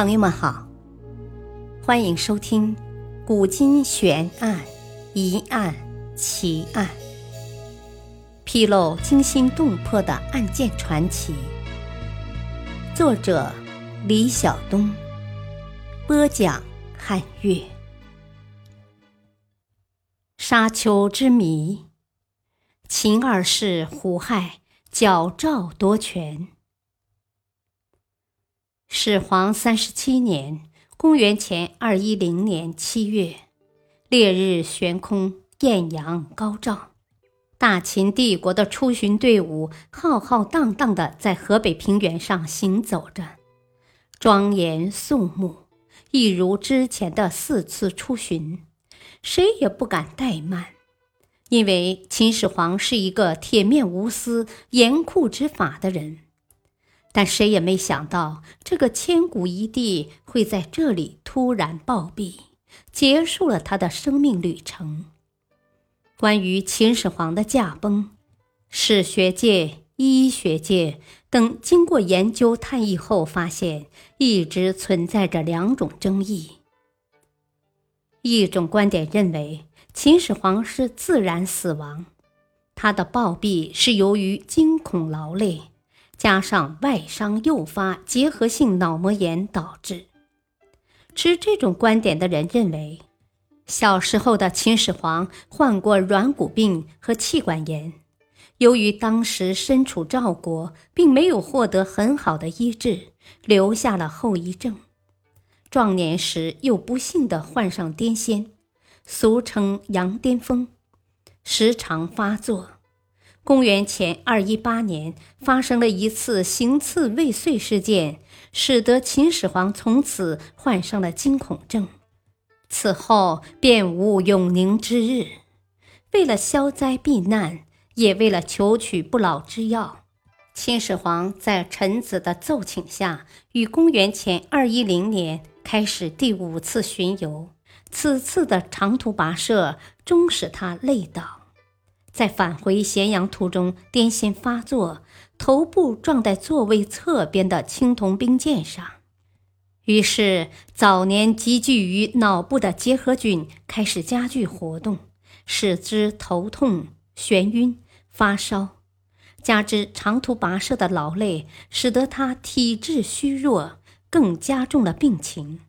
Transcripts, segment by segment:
朋友们好，欢迎收听《古今悬案、疑案、奇案》，披露惊心动魄的案件传奇。作者：李晓东，播讲：汉月。沙丘之谜，秦二世胡亥矫诏夺权。始皇三十七年（公元前二一零年）七月，烈日悬空，艳阳高照，大秦帝国的出巡队伍浩浩荡荡地在河北平原上行走着，庄严肃穆，一如之前的四次出巡，谁也不敢怠慢，因为秦始皇是一个铁面无私、严酷执法的人。但谁也没想到，这个千古一帝会在这里突然暴毙，结束了他的生命旅程。关于秦始皇的驾崩，史学界、医学界等经过研究探议后发现，一直存在着两种争议。一种观点认为，秦始皇是自然死亡，他的暴毙是由于惊恐劳累。加上外伤诱发结核性脑膜炎导致。持这种观点的人认为，小时候的秦始皇患过软骨病和气管炎，由于当时身处赵国，并没有获得很好的医治，留下了后遗症。壮年时又不幸地患上癫痫，俗称羊癫疯，时常发作。公元前二一八年，发生了一次行刺未遂事件，使得秦始皇从此患上了惊恐症，此后便无永宁之日。为了消灾避难，也为了求取不老之药，秦始皇在臣子的奏请下，于公元前二一零年开始第五次巡游。此次的长途跋涉，终使他累倒。在返回咸阳途中，癫痫发作，头部撞在座位侧边的青铜兵舰上，于是早年积聚于脑部的结核菌开始加剧活动，使之头痛、眩晕、发烧，加之长途跋涉的劳累，使得他体质虚弱，更加重了病情。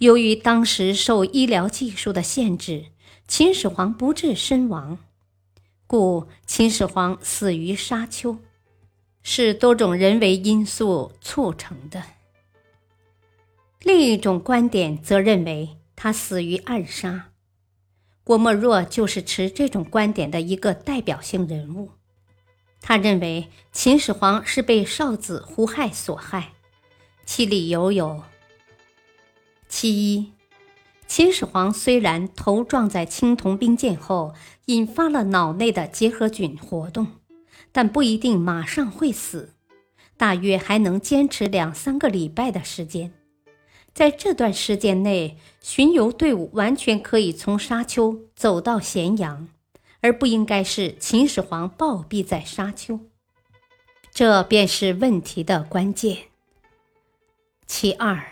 由于当时受医疗技术的限制。秦始皇不治身亡，故秦始皇死于沙丘，是多种人为因素促成的。另一种观点则认为他死于暗杀，郭沫若就是持这种观点的一个代表性人物。他认为秦始皇是被少子胡亥所害，其理由有：其一。秦始皇虽然头撞在青铜兵舰后，引发了脑内的结核菌活动，但不一定马上会死，大约还能坚持两三个礼拜的时间。在这段时间内，巡游队伍完全可以从沙丘走到咸阳，而不应该是秦始皇暴毙在沙丘。这便是问题的关键。其二。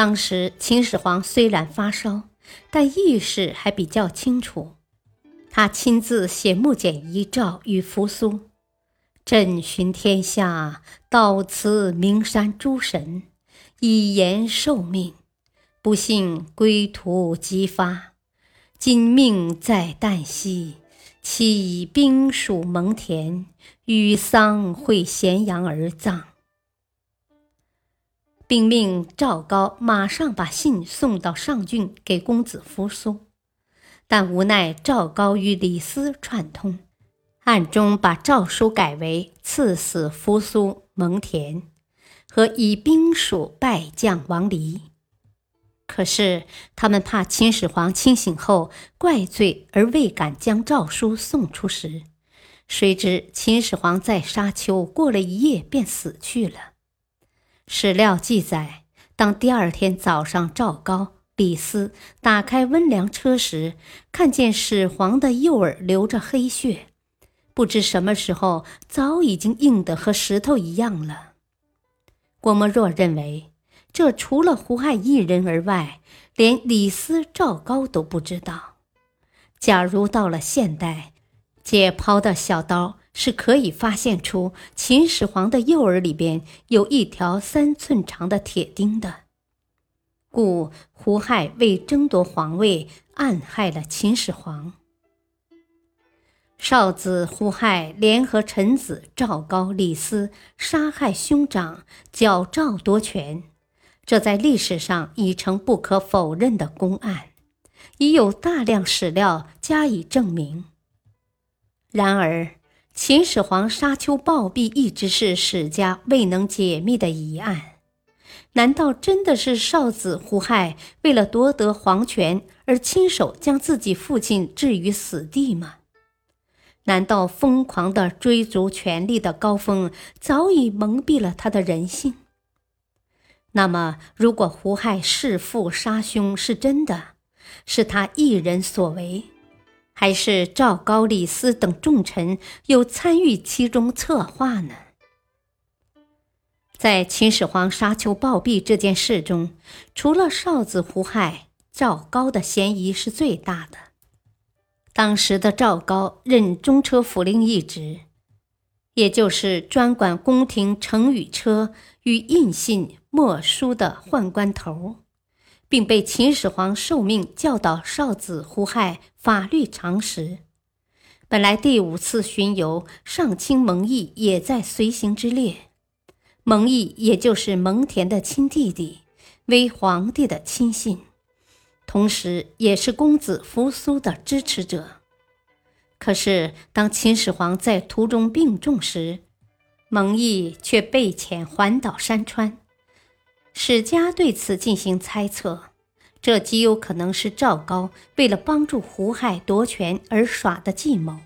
当时秦始皇虽然发烧，但意识还比较清楚。他亲自写木简遗诏与扶苏：“朕巡天下，到此名山诸神，以言受命。不幸归途即发，今命在旦夕，岂以兵属蒙恬，与丧会咸阳而葬。”并命赵高马上把信送到上郡给公子扶苏，但无奈赵高与李斯串通，暗中把诏书改为赐死扶苏蒙恬，和以兵属败将王离。可是他们怕秦始皇清醒后怪罪而未敢将诏书送出时，谁知秦始皇在沙丘过了一夜便死去了。史料记载，当第二天早上，赵高、李斯打开温凉车时，看见始皇的右耳流着黑血，不知什么时候早已经硬得和石头一样了。郭沫若认为，这除了胡亥一人而外，连李斯、赵高都不知道。假如到了现代，解剖的小刀是可以发现出秦始皇的右耳里边有一条三寸长的铁钉的。故胡亥为争夺皇位，暗害了秦始皇。少子胡亥联合臣子赵高、李斯，杀害兄长，矫诏夺权，这在历史上已成不可否认的公案，已有大量史料加以证明。然而，秦始皇沙丘暴毙一直是史家未能解密的疑案。难道真的是少子胡亥为了夺得皇权而亲手将自己父亲置于死地吗？难道疯狂的追逐权力的高峰早已蒙蔽了他的人性？那么，如果胡亥弑父杀兄是真的，是他一人所为，还是赵高、李斯等重臣有参与其中策划呢？在秦始皇沙丘暴毙这件事中，除了少子胡亥，赵高的嫌疑是最大的。当时的赵高任中车府令一职，也就是专管宫廷乘舆车与印信墨书的宦官头，并被秦始皇受命教导少子胡亥法律常识。本来第五次巡游，上卿蒙毅也在随行之列。蒙毅也就是蒙恬的亲弟弟，为皇帝的亲信，同时也是公子扶苏的支持者。可是，当秦始皇在途中病重时，蒙毅却被遣环岛山川。史家对此进行猜测，这极有可能是赵高为了帮助胡亥夺权而耍的计谋，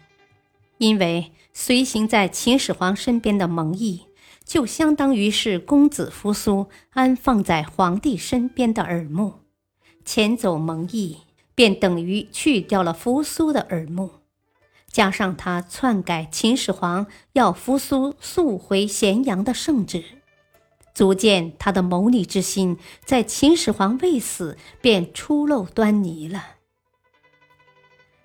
因为随行在秦始皇身边的蒙毅。就相当于是公子扶苏安放在皇帝身边的耳目，遣走蒙毅，便等于去掉了扶苏的耳目。加上他篡改秦始皇要扶苏速回咸阳的圣旨，足见他的谋逆之心在秦始皇未死便初露端倪了。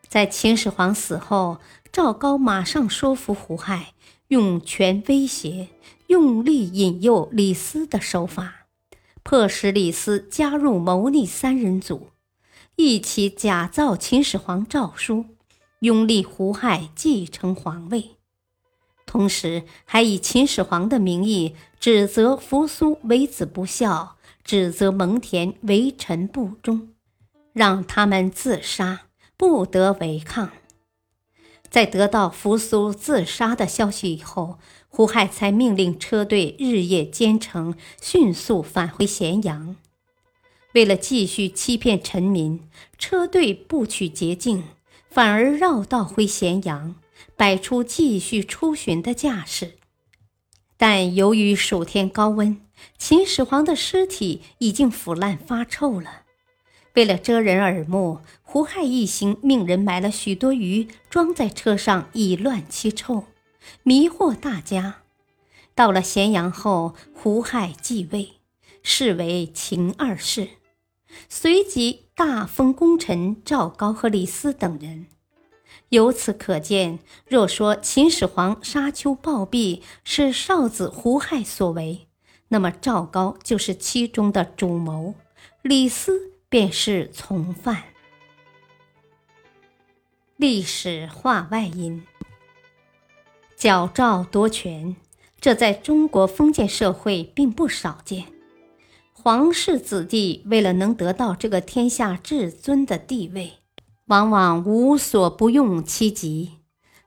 在秦始皇死后，赵高马上说服胡亥，用权威胁。用力引诱李斯的手法，迫使李斯加入谋逆三人组，一起假造秦始皇诏书，拥立胡亥继承皇位，同时还以秦始皇的名义指责扶苏为子不孝，指责蒙恬为臣不忠，让他们自杀，不得违抗。在得到扶苏自杀的消息以后，胡亥才命令车队日夜兼程，迅速返回咸阳。为了继续欺骗臣民，车队不取捷径，反而绕道回咸阳，摆出继续出巡的架势。但由于暑天高温，秦始皇的尸体已经腐烂发臭了。为了遮人耳目，胡亥一行命人买了许多鱼，装在车上以乱其臭，迷惑大家。到了咸阳后，胡亥继位，是为秦二世，随即大封功臣赵高和李斯等人。由此可见，若说秦始皇沙丘暴毙是少子胡亥所为，那么赵高就是其中的主谋，李斯。便是从犯。历史话外音：矫诏夺权，这在中国封建社会并不少见。皇室子弟为了能得到这个天下至尊的地位，往往无所不用其极，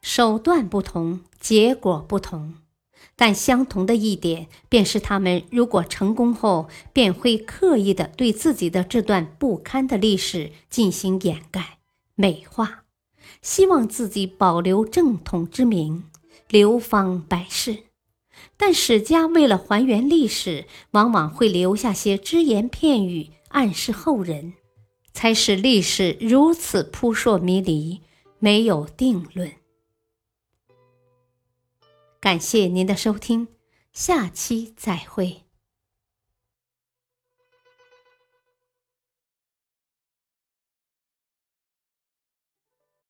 手段不同，结果不同。但相同的一点，便是他们如果成功后，便会刻意的对自己的这段不堪的历史进行掩盖、美化，希望自己保留正统之名，流芳百世。但史家为了还原历史，往往会留下些只言片语，暗示后人，才使历史如此扑朔迷离，没有定论。感谢您的收听，下期再会。